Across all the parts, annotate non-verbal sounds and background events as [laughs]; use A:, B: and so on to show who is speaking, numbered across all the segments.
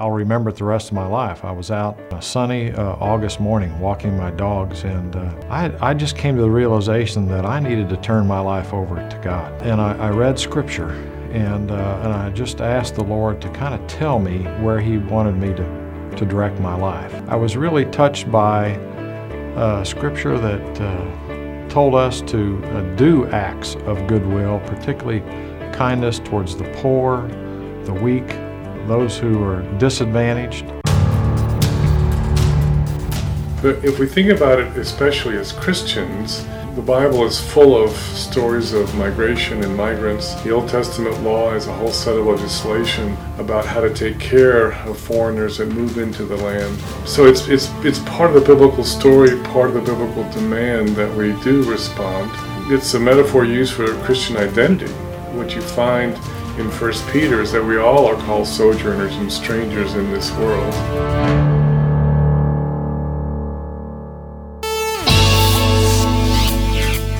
A: I'll remember it the rest of my life. I was out on a sunny uh, August morning walking my dogs, and uh, I, I just came to the realization that I needed to turn my life over to God. And I, I read Scripture, and, uh, and I just asked the Lord to kind of tell me where He wanted me to, to direct my life. I was really touched by uh, Scripture that uh, told us to uh, do acts of goodwill, particularly kindness towards the poor, the weak, those who are disadvantaged.
B: But if we think about it, especially as Christians, the Bible is full of stories of migration and migrants. The Old Testament law is a whole set of legislation about how to take care of foreigners that move into the land. So it's, it's, it's part of the biblical story, part of the biblical demand that we do respond. It's a metaphor used for Christian identity. What you find in First Peter is that we all are called sojourners and strangers in this world.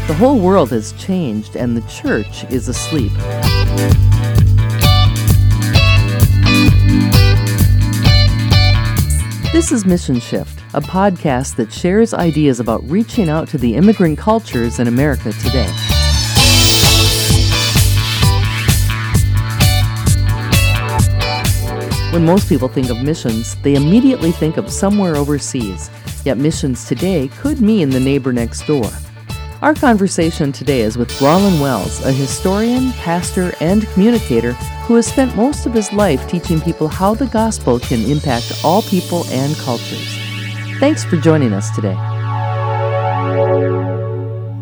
C: The whole world has changed and the church is asleep. This is Mission Shift, a podcast that shares ideas about reaching out to the immigrant cultures in America today. When most people think of missions, they immediately think of somewhere overseas, yet missions today could mean the neighbor next door. Our conversation today is with Rollin Wells, a historian, pastor, and communicator who has spent most of his life teaching people how the gospel can impact all people and cultures. Thanks for joining us today.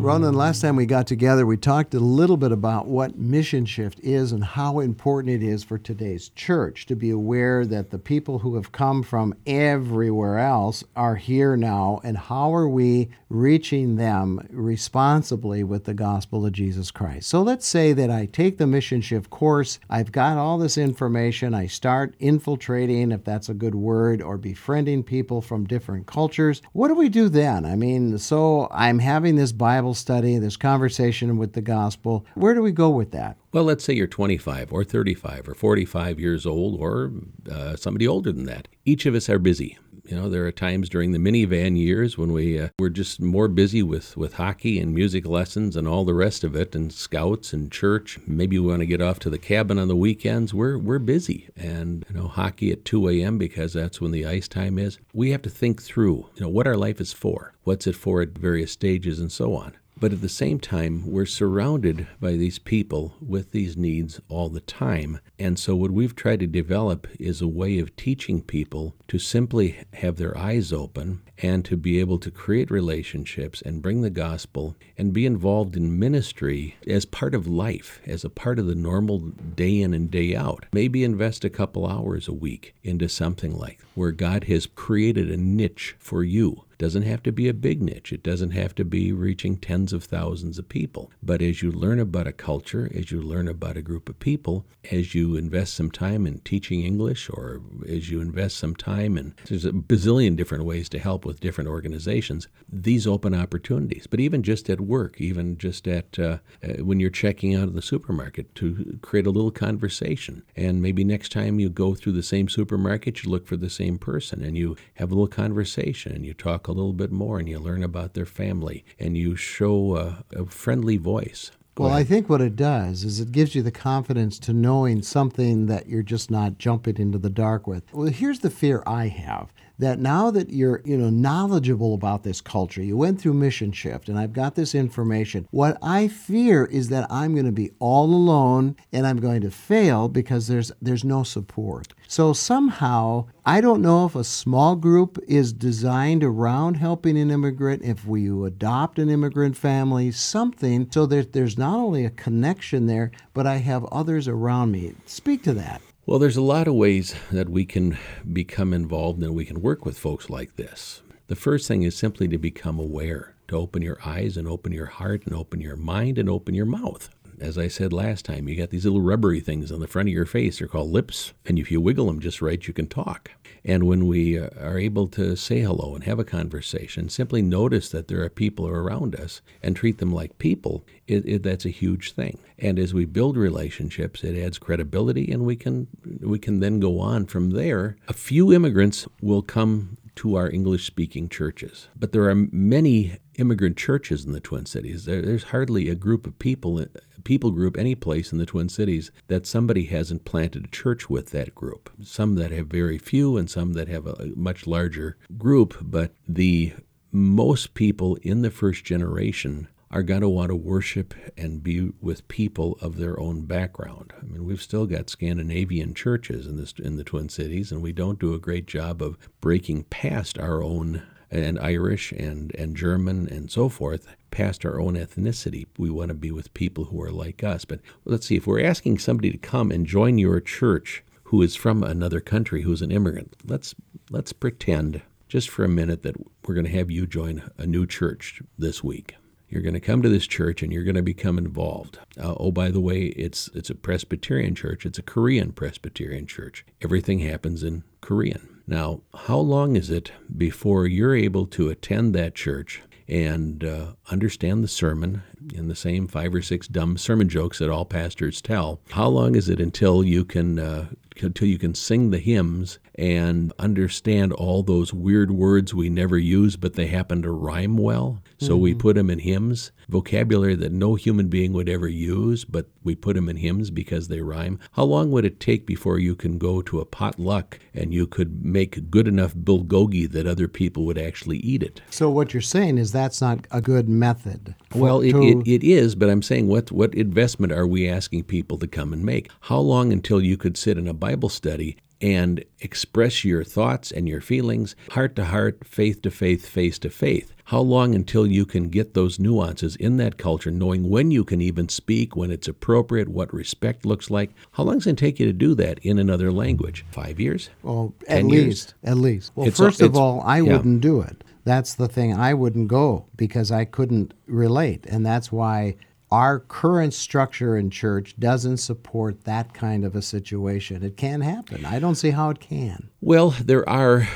D: Ronan, last time we got together, we talked a little bit about what Mission Shift is and how important it is for today's church to be aware that the people who have come from everywhere else are here now, and how are we reaching them responsibly with the gospel of Jesus Christ. So let's say that I take the Mission Shift course, I've got all this information, I start infiltrating, if that's a good word, or befriending people from different cultures. What do we do then? I mean, so I'm having this Bible study, this conversation with the gospel. Where do we go with that?
E: Well, let's say you're 25 or 35 or 45 years old or uh, somebody older than that. Each of us are busy. You know, there are times during the minivan years when we uh, we're just more busy with, with hockey and music lessons and all the rest of it, and scouts and church. Maybe we want to get off to the cabin on the weekends. We're we're busy, and you know, hockey at 2 a.m. because that's when the ice time is. We have to think through, you know, what our life is for, what's it for at various stages, and so on. But at the same time, we're surrounded by these people with these needs all the time. And so, what we've tried to develop is a way of teaching people to simply have their eyes open and to be able to create relationships and bring the gospel and be involved in ministry as part of life, as a part of the normal day in and day out. Maybe invest a couple hours a week into something like where God has created a niche for you doesn't have to be a big niche. It doesn't have to be reaching tens of thousands of people. But as you learn about a culture, as you learn about a group of people, as you invest some time in teaching English, or as you invest some time in, there's a bazillion different ways to help with different organizations, these open opportunities. But even just at work, even just at uh, uh, when you're checking out of the supermarket, to create a little conversation. And maybe next time you go through the same supermarket, you look for the same person and you have a little conversation and you talk a little bit more and you learn about their family and you show a, a friendly voice.
D: Well, I think what it does is it gives you the confidence to knowing something that you're just not jumping into the dark with. Well, here's the fear I have that now that you're you know knowledgeable about this culture you went through mission shift and i've got this information. What i fear is that i'm going to be all alone and i'm going to fail because there's there's no support. So somehow i don't know if a small group is designed around helping an immigrant if we adopt an immigrant family something so that there's not only a connection there but i have others around me. Speak to that
E: well, there's a lot of ways that we can become involved and we can work with folks like this. The first thing is simply to become aware, to open your eyes and open your heart and open your mind and open your mouth. As I said last time, you got these little rubbery things on the front of your face. They're called lips. And if you wiggle them just right, you can talk. And when we uh, are able to say hello and have a conversation, simply notice that there are people around us and treat them like people, it, it, that's a huge thing. And as we build relationships, it adds credibility, and we can we can then go on from there. A few immigrants will come to our English speaking churches. But there are many immigrant churches in the Twin Cities. There, there's hardly a group of people, people group, any place in the Twin Cities that somebody hasn't planted a church with that group. Some that have very few and some that have a much larger group, but the most people in the first generation are going to want to worship and be with people of their own background. I mean, we've still got Scandinavian churches in this in the Twin Cities, and we don't do a great job of breaking past our own and Irish and and German and so forth past our own ethnicity. We want to be with people who are like us. But let's see if we're asking somebody to come and join your church who is from another country, who's an immigrant. Let's let's pretend just for a minute that we're going to have you join a new church this week. You're going to come to this church and you're going to become involved. Uh, oh, by the way, it's it's a Presbyterian church. It's a Korean Presbyterian church. Everything happens in Korean. Now, how long is it before you're able to attend that church and uh, understand the sermon in the same five or six dumb sermon jokes that all pastors tell? How long is it until you can uh, until you can sing the hymns and understand all those weird words we never use, but they happen to rhyme well. So mm-hmm. we put them in hymns, vocabulary that no human being would ever use, but we put them in hymns because they rhyme. How long would it take before you can go to a potluck and you could make good enough bulgogi that other people would actually eat it?
D: So what you're saying is that's not a good method.
E: Well, it, it, it is, but I'm saying what what investment are we asking people to come and make? How long until you could sit in a Bible study and express your thoughts and your feelings heart to heart, faith to faith, face to faith. How long until you can get those nuances in that culture, knowing when you can even speak, when it's appropriate, what respect looks like? How long does it take you to do that in another language? Five years?
D: Well, at least. Years? At least. Well, it's, first of all, I yeah. wouldn't do it. That's the thing. I wouldn't go because I couldn't relate. And that's why our current structure in church doesn't support that kind of a situation. It can happen. I don't see how it can.
E: Well, there are,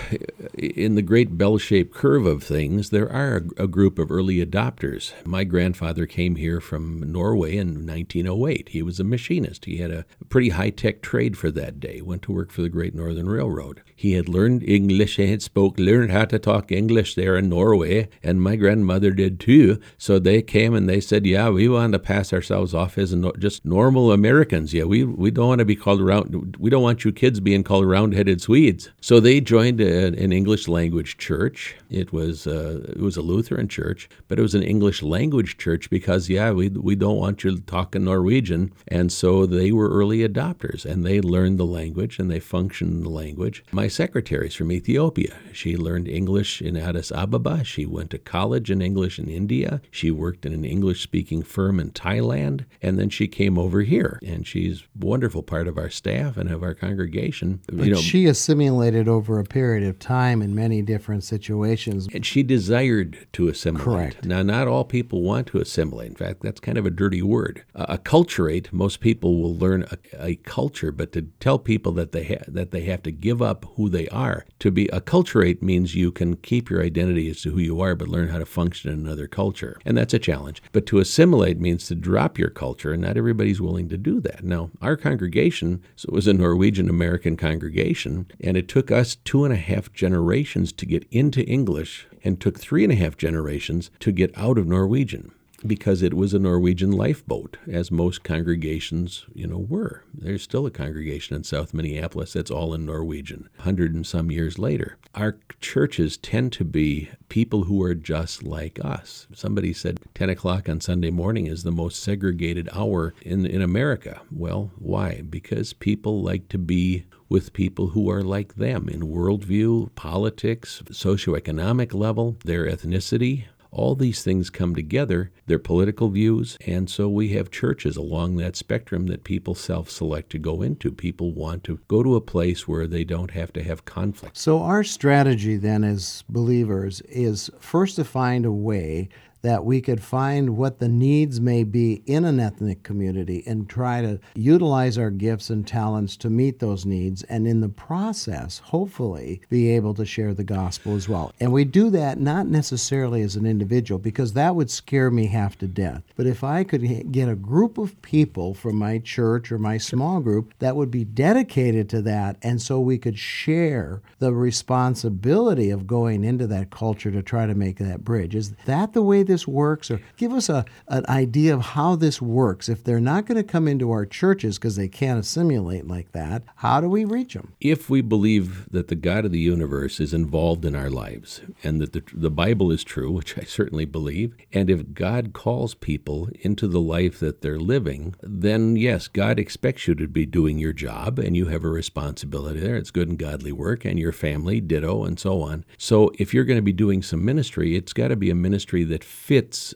E: in the great bell shaped curve of things, there are a, group of early adopters. My grandfather came here from Norway in 1908. He was a machinist. He had a pretty high tech trade for that day, went to work for the Great Northern Railroad. He had learned English and had spoke, learned how to talk English there in Norway, and my grandmother did too. So they came and they said, Yeah, we want to pass ourselves off as just normal Americans. Yeah, we, we don't want to be called around, we don't want you kids being called round headed Swedes So they joined a, an English language church. It was uh, it was a Lutheran church, but it was an English language church because yeah, we we don't want you talking Norwegian, and so they were early adopters and they learned the language and they functioned in the language. My secretary's from Ethiopia. She learned English in Addis Ababa. She went to college in English in India. She worked in an English-speaking firm in Thailand, and then she came over here, and she's a wonderful part of our staff and of our congregation.
D: But you know, she assimilated accumulated over a period of time in many different situations.
E: And she desired to assimilate.
D: Correct.
E: Now, not all people want to assimilate. In fact, that's kind of a dirty word. Uh, acculturate, most people will learn a, a, culture, but to tell people that they ha- that they have to give up who they are. To be acculturate means you can keep your identity as to who you are, but learn how to function in another culture, and that's a challenge. But to assimilate means to drop your culture, and not everybody's willing to do that. Now, our congregation so was a Norwegian American congregation, and and it took us two and a half generations to get into English and took three and a half generations to get out of Norwegian because it was a Norwegian lifeboat, as most congregations, you know, were. There's still a congregation in South Minneapolis that's all in Norwegian, hundred and some years later. Our churches tend to be people who are just like us. Somebody said 10 o'clock on Sunday morning is the most segregated hour in, in America. Well, why? Because people like to be with people who are like them in worldview, politics, socioeconomic level, their ethnicity, all these things come together, their political views, and so we have churches along that spectrum that people self select to go into. People want to go to a place where they don't have to have conflict.
D: So, our strategy then as believers is first to find a way that we could find what the needs may be in an ethnic community and try to utilize our gifts and talents to meet those needs, and in the process, hopefully, be able to share the gospel as well. And we do that not necessarily as an individual, because that would scare me half to death. But if I could get a group of people from my church or my small group that would be dedicated to that, and so we could share the responsibility of going into that culture to try to make that bridge. Is that the way this works? Or give us a, an idea of how this works. If they're not going to come into our churches because they can't assimilate like that, how do we reach them?
E: If we believe that the God of the universe is involved in our lives and that the, the Bible is true, which I certainly believe, and if God calls people into the life that they're living, then yes, God expects you to be doing your job and you have a responsibility there. It's good and godly work, and your family, ditto, and so on. So if you're going to be doing some ministry, it's got to be a ministry that fits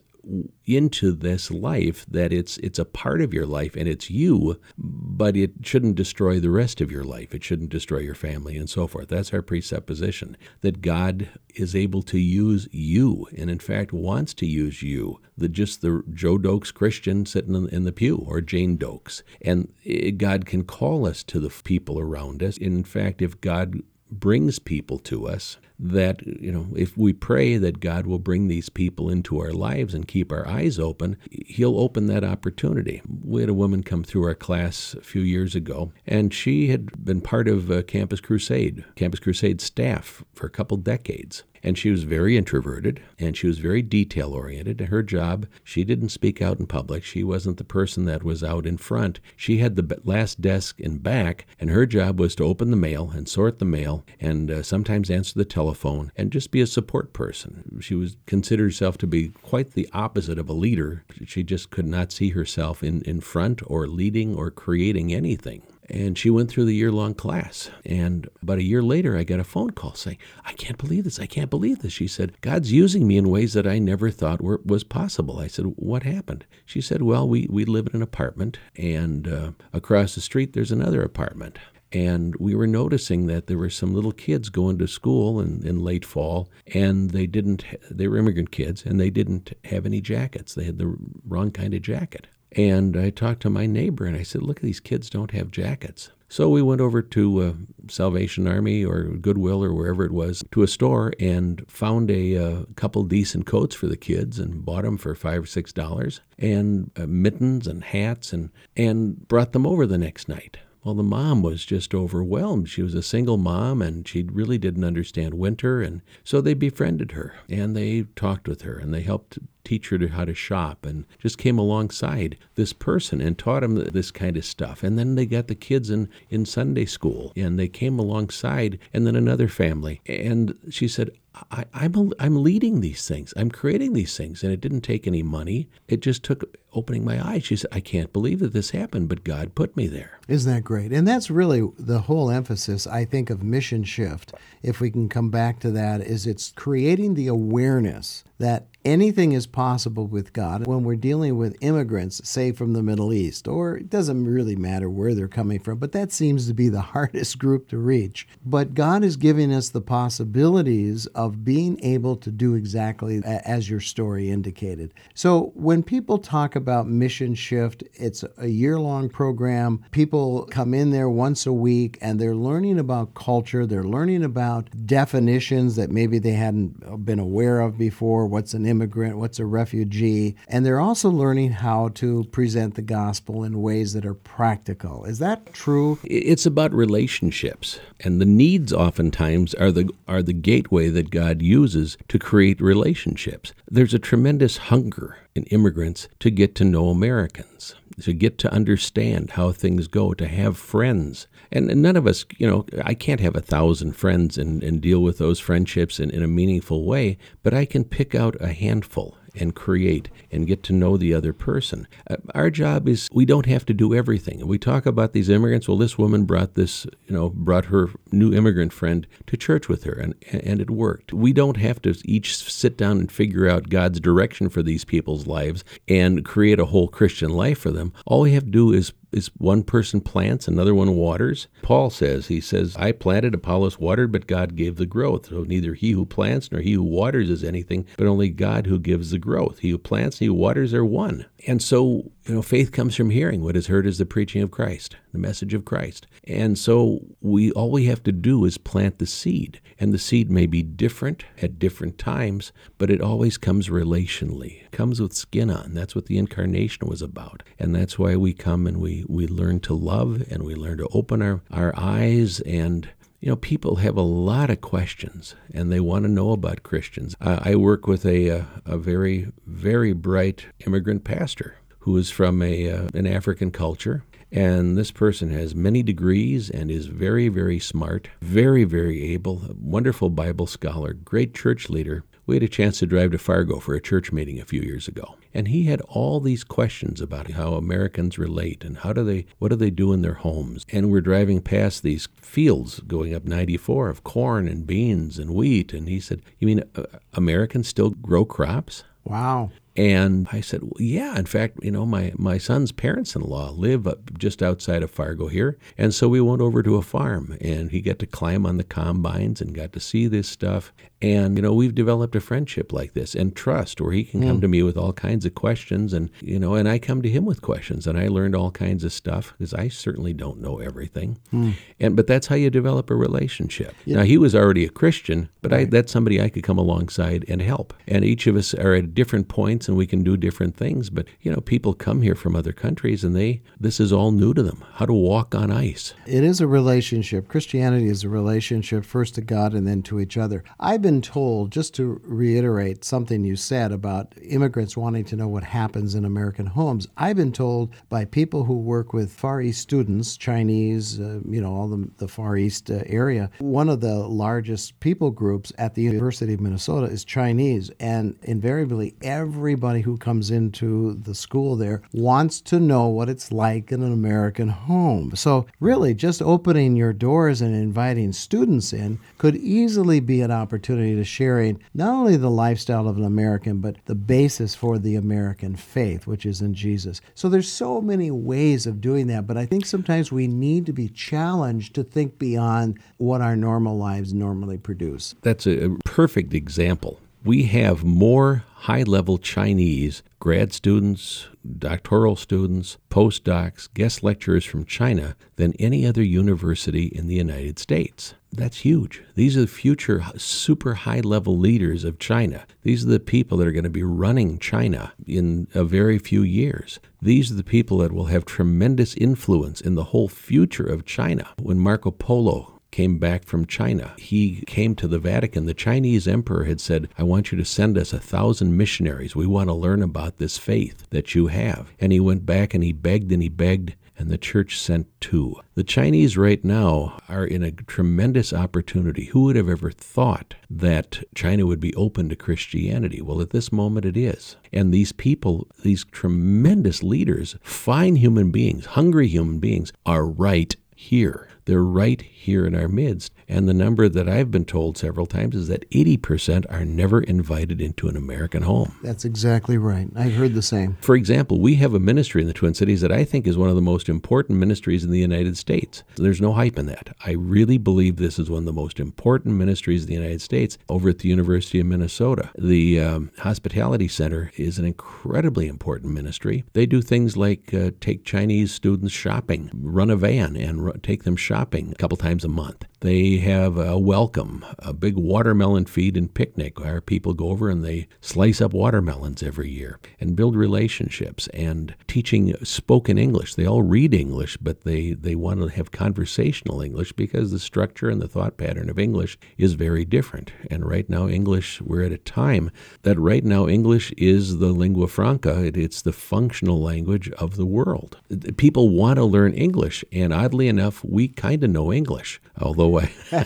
E: into this life that it's it's a part of your life and it's you but it shouldn't destroy the rest of your life. It shouldn't destroy your family and so forth. That's our presupposition that God is able to use you and in fact wants to use you the just the Joe Doakes Christian sitting in, in the pew or Jane Doakes. And eh, God can call us to the people around us. In fact if God brings people to us that you know if we pray that God will bring these people into our lives and keep our eyes open he'll open that opportunity. We had a woman come through our class a few years ago and she had been part of campus crusade campus crusade staff for a couple decades and she was very introverted and she was very detail oriented. Her job, she didn't speak out in public. She wasn't the person that was out in front. She had the last desk in back, and her job was to open the mail and sort the mail and uh, sometimes answer the telephone and just be a support person. She was considered herself to be quite the opposite of a leader. She just could not see herself in, in front or leading or creating anything. And she went through the year long class. And about a year later, I got a phone call saying, I can't believe this. I can't believe this. She said, God's using me in ways that I never thought were, was possible. I said, What happened? She said, Well, we, we live in an apartment, and uh, across the street, there's another apartment. And we were noticing that there were some little kids going to school in, in late fall, and they didn't, they were immigrant kids, and they didn't have any jackets. They had the wrong kind of jacket. And I talked to my neighbor and I said, Look, these kids don't have jackets. So we went over to uh, Salvation Army or Goodwill or wherever it was to a store and found a uh, couple decent coats for the kids and bought them for five or six dollars and uh, mittens and hats and and brought them over the next night. Well, the mom was just overwhelmed. She was a single mom and she really didn't understand winter. And so they befriended her and they talked with her and they helped teach her how to shop and just came alongside this person and taught him this kind of stuff. And then they got the kids in, in Sunday school and they came alongside and then another family. And she said, I, am I'm, I'm leading these things. I'm creating these things. And it didn't take any money. It just took opening my eyes. She said, I can't believe that this happened, but God put me there.
D: Isn't that great? And that's really the whole emphasis, I think, of Mission Shift. If we can come back to that, is it's creating the awareness that anything is possible with God when we're dealing with immigrants, say from the Middle East, or it doesn't really matter where they're coming from, but that seems to be the [laughs] hardest group to reach. But God is giving us the possibilities of being able to do exactly as your story indicated. So when people talk about Mission Shift, it's a year long program. People come in there once a week and they're learning about culture, they're learning about definitions that maybe they hadn't been aware of before what's an immigrant, what's a refugee, and they're also learning how to present the gospel in ways that are practical. Is that true?
E: It's about relationships, and the needs oftentimes are the are the gateway that God uses to create relationships. There's a tremendous hunger in immigrants to get to know Americans to get to understand how things go, to have friends. And none of us, you know, I can't have a thousand friends and, and deal with those friendships in, in a meaningful way, but I can pick out a handful and create and get to know the other person. Uh, our job is we don't have to do everything. We talk about these immigrants. Well, this woman brought this, you know, brought her new immigrant friend to church with her, and and it worked. We don't have to each sit down and figure out God's direction for these people's lives and create a whole Christian life for them. All we have to do is is one person plants, another one waters. Paul says, he says, I planted, Apollos watered, but God gave the growth. So neither he who plants nor he who waters is anything, but only God who gives the growth. He who plants and he who waters are one. And so, you know, faith comes from hearing. What is heard is the preaching of Christ, the message of Christ. And so we all we have to do is plant the seed. And the seed may be different at different times, but it always comes relationally. It comes with skin on. That's what the incarnation was about. And that's why we come and we, we learn to love and we learn to open our, our eyes and you know, people have a lot of questions and they want to know about Christians. I, I work with a, a, a, very, very bright immigrant pastor who is from a, uh, an African culture. And this person has many degrees and is very, very smart, very, very able, wonderful Bible scholar, great church leader. We had a chance to drive to Fargo for a church meeting a few years ago. And he had all these questions about how Americans relate and how do they, what do they do in their homes. And we're driving past these fields going up 94 of corn and beans and wheat. And he said, You mean uh, Americans still grow crops?
D: Wow.
E: And I said, well, yeah, in fact, you know, my, my son's parents in law live just outside of Fargo here. And so we went over to a farm and he got to climb on the combines and got to see this stuff. And, you know, we've developed a friendship like this and trust where he can come mm. to me with all kinds of questions and, you know, and I come to him with questions and I learned all kinds of stuff because I certainly don't know everything. Mm. And, but that's how you develop a relationship. Yeah. Now, he was already a Christian, but right. I, that's somebody I could come alongside and help. And each of us are at different points and we can do different things. But, you know, people come here from other countries and they, this is all new to them how to walk on ice.
D: It is a relationship. Christianity is a relationship first to God and then to each other. I've been told, just to reiterate something you said about immigrants wanting to know what happens in American homes, I've been told by people who work with Far East students, Chinese, uh, you know, all the, the Far East uh, area, one of the largest people groups at the University of Minnesota is Chinese. And invariably, every everybody who comes into the school there wants to know what it's like in an American home. So, really, just opening your doors and inviting students in could easily be an opportunity to sharing not only the lifestyle of an American, but the basis for the American faith, which is in Jesus. So, there's so many ways of doing that, but I think sometimes we need to be challenged to think beyond what our normal lives normally produce.
E: That's a perfect example we have more high level Chinese grad students, doctoral students, postdocs, guest lecturers from China than any other university in the United States. That's huge. These are the future super high level leaders of China. These are the people that are going to be running China in a very few years. These are the people that will have tremendous influence in the whole future of China. When Marco Polo came back from China. He came to the Vatican. The Chinese emperor had said, I want you to send us a thousand missionaries. We want to learn about this faith that you have. And he went back and he begged and he begged and the church sent two. The Chinese right now are in a tremendous opportunity. Who would have ever thought that China would be open to Christianity? Well, at this moment it is. And these people, these tremendous leaders, fine human beings, hungry human beings, are right here. They're right here in our midst. And the number that I've been told several times is that 80% are never invited into an American home.
D: That's exactly right. I've heard the same.
E: For example, we have a ministry in the Twin Cities that I think is one of the most important ministries in the United States. There's no hype in that. I really believe this is one of the most important ministries in the United States over at the University of Minnesota. The um, Hospitality Center is an incredibly important ministry. They do things like uh, take Chinese students shopping, run a van, and r- take them shopping shopping a couple times a month. They have a welcome, a big watermelon feed and picnic where people go over and they slice up watermelons every year and build relationships and teaching spoken English. They all read English, but they, they want to have conversational English because the structure and the thought pattern of English is very different. And right now, English, we're at a time that right now English is the lingua franca, it, it's the functional language of the world. People want to learn English, and oddly enough, we kind of know English, although So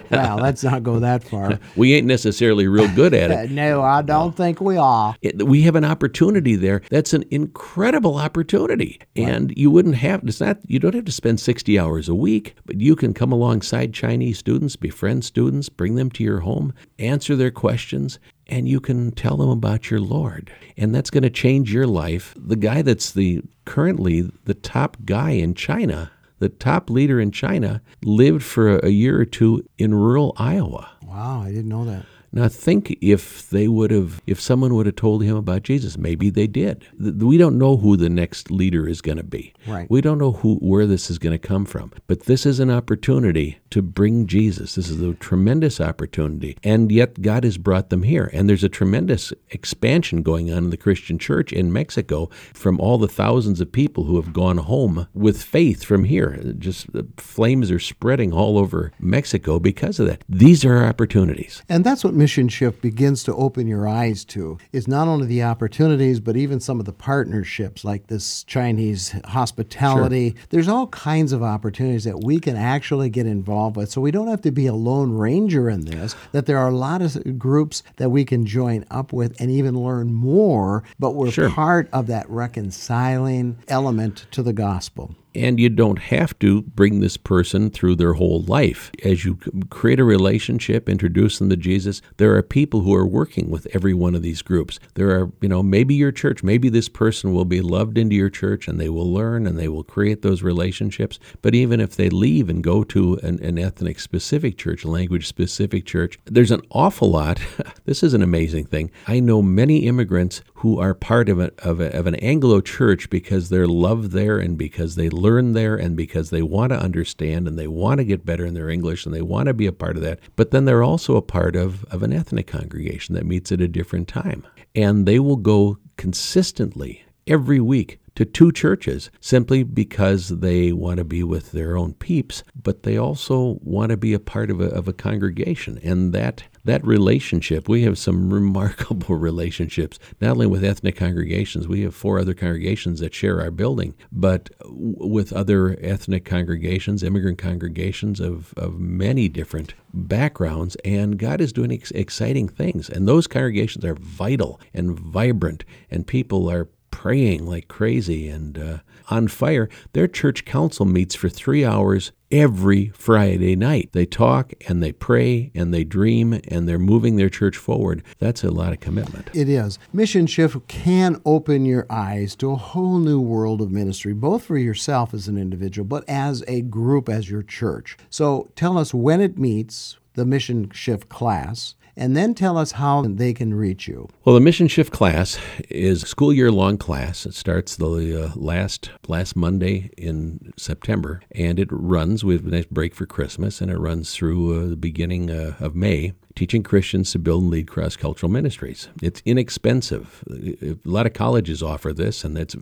E: [laughs]
D: well, let's not go that far. [laughs]
E: we ain't necessarily real good at it. [laughs]
D: no, I don't think we are.
E: It- we have an opportunity there. That's an incredible opportunity, and you wouldn't have. It's not. You don't have to spend sixty hours a week, but you can come alongside Chinese students, befriend students, bring them to your home, answer their questions, and you can tell them about your Lord, and that's going to change your life. The guy that's the currently the top guy in China. The top leader in China lived for a year or two in rural Iowa.
D: Wow, I didn't know that.
E: Now think if they would have, if someone would have told him about Jesus, maybe they did. We don't know who the next leader is going to be.
D: Right.
E: We don't know who where this is going to come from. But this is an opportunity to bring Jesus. This is a tremendous opportunity, and yet God has brought them here. And there's a tremendous expansion going on in the Christian church in Mexico from all the thousands of people who have gone home with faith from here. Just the flames are spreading all over Mexico because of that. These are opportunities.
D: And that's what Mission Shift begins to open your eyes to is not only the opportunities, but even some of the partnerships like this Chinese hospitality. There's all kinds of opportunities that we can actually get involved with. So we don't have to be a lone ranger in this, that there are a lot of groups that we can join up with and even learn more, but we're
E: Sure.
D: part of that reconciling element to the gospel.
E: And you don't have to bring this person through their whole life. As you create a relationship, introduce them to Jesus, there are people who are working with every one of these groups. There are, you know, maybe your church, maybe this person will be loved into your church and they will learn and they will create those relationships. But even if they leave and go to an, an ethnic specific church, language specific church, there's an awful lot. [laughs] this is an amazing thing. I know many immigrants who are part of, a, of, a, of an Anglo church because they're loved there and because they learn there and because they want to understand and they want to get better in their English and they want to be a part of that. But then they're also a part of, of an ethnic congregation that meets at a different time. And they will go consistently every week to two churches simply because they want to be with their own peeps, but they also want to be a part of a, of a congregation. And that that relationship, we have some remarkable [laughs] relationships, not only with ethnic congregations, we have four other congregations that share our building, but with other ethnic congregations, immigrant congregations of, of many different backgrounds. And God is doing ex- exciting things. And those congregations are vital and vibrant, and people are praying like crazy and uh, on fire. Their church council meets for three hours every Friday night. They talk and they pray and they dream and they're moving their church forward. That's a lot of commitment.
D: It is. Mission Shift can open your eyes to a whole new world of ministry, both for yourself as an individual, but as a group, as your church. So tell us when it meets, the Mission Shift class, and then tell us how they can reach you.
E: Well, the Mission Shift class is a school year long class. It starts the uh, last last Monday in September, and it runs. with a nice break for Christmas, and it runs through uh, the beginning uh, of May. Teaching Christians to build and lead cross cultural ministries. It's inexpensive. A lot of colleges offer this, and that's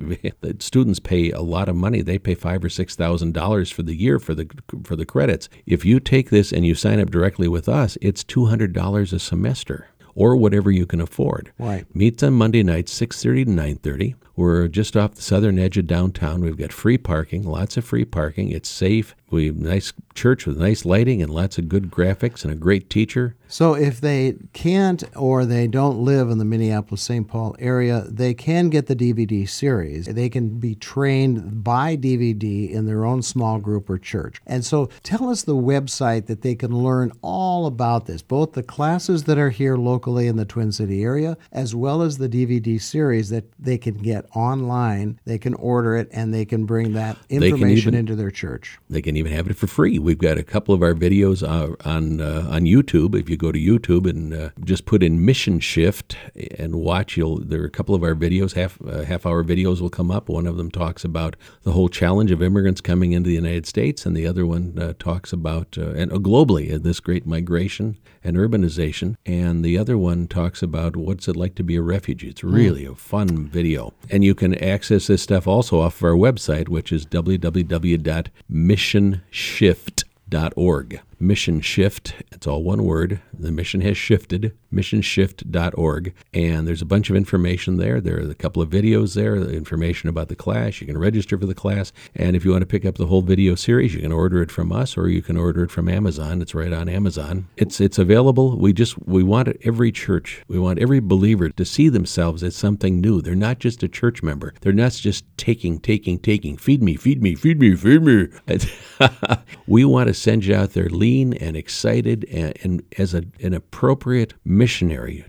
E: [laughs] students pay a lot of money. They pay five or six thousand dollars for the year for the for the credits. If you take this and you sign up directly with us, it's two hundred dollars a semester or whatever you can afford.
D: Right.
E: Meets on Monday nights, 6.30 to 9.30. We're just off the southern edge of downtown. We've got free parking, lots of free parking. It's safe. We a nice church with nice lighting and lots of good graphics and a great teacher.
D: So if they can't or they don't live in the Minneapolis St. Paul area, they can get the DVD series. They can be trained by DVD in their own small group or church. And so tell us the website that they can learn all about this, both the classes that are here locally in the Twin City area, as well as the DVD series that they can get online. They can order it and they can bring that information
E: even-
D: into their church.
E: They can even have it for free. We've got a couple of our videos uh, on uh, on YouTube. If you go to YouTube and uh, just put in Mission Shift and watch, you'll there are a couple of our videos. Half uh, half hour videos will come up. One of them talks about the whole challenge of immigrants coming into the United States, and the other one uh, talks about uh, and globally this great migration and urbanization. And the other one talks about what's it like to be a refugee. It's really mm. a fun video, and you can access this stuff also off of our website, which is www.missionshift.org. Mission Shift. It's all one word. The mission has shifted, missionshift.org. And there's a bunch of information there. There are a couple of videos there, the information about the class. You can register for the class. And if you want to pick up the whole video series, you can order it from us or you can order it from Amazon. It's right on Amazon. It's it's available. We just we want every church, we want every believer to see themselves as something new. They're not just a church member. They're not just taking, taking, taking. Feed me, feed me, feed me, feed me. [laughs] we want to send you out there lean and excited and, and as a, an appropriate missionary.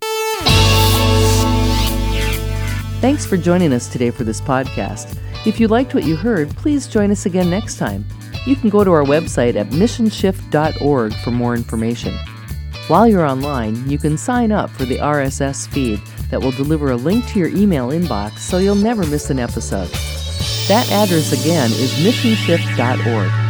C: Thanks for joining us today for this podcast. If you liked what you heard, please join us again next time. You can go to our website at missionshift.org for more information. While you're online, you can sign up for the RSS feed that will deliver a link to your email inbox so you'll never miss an episode. That address again is missionshift.org.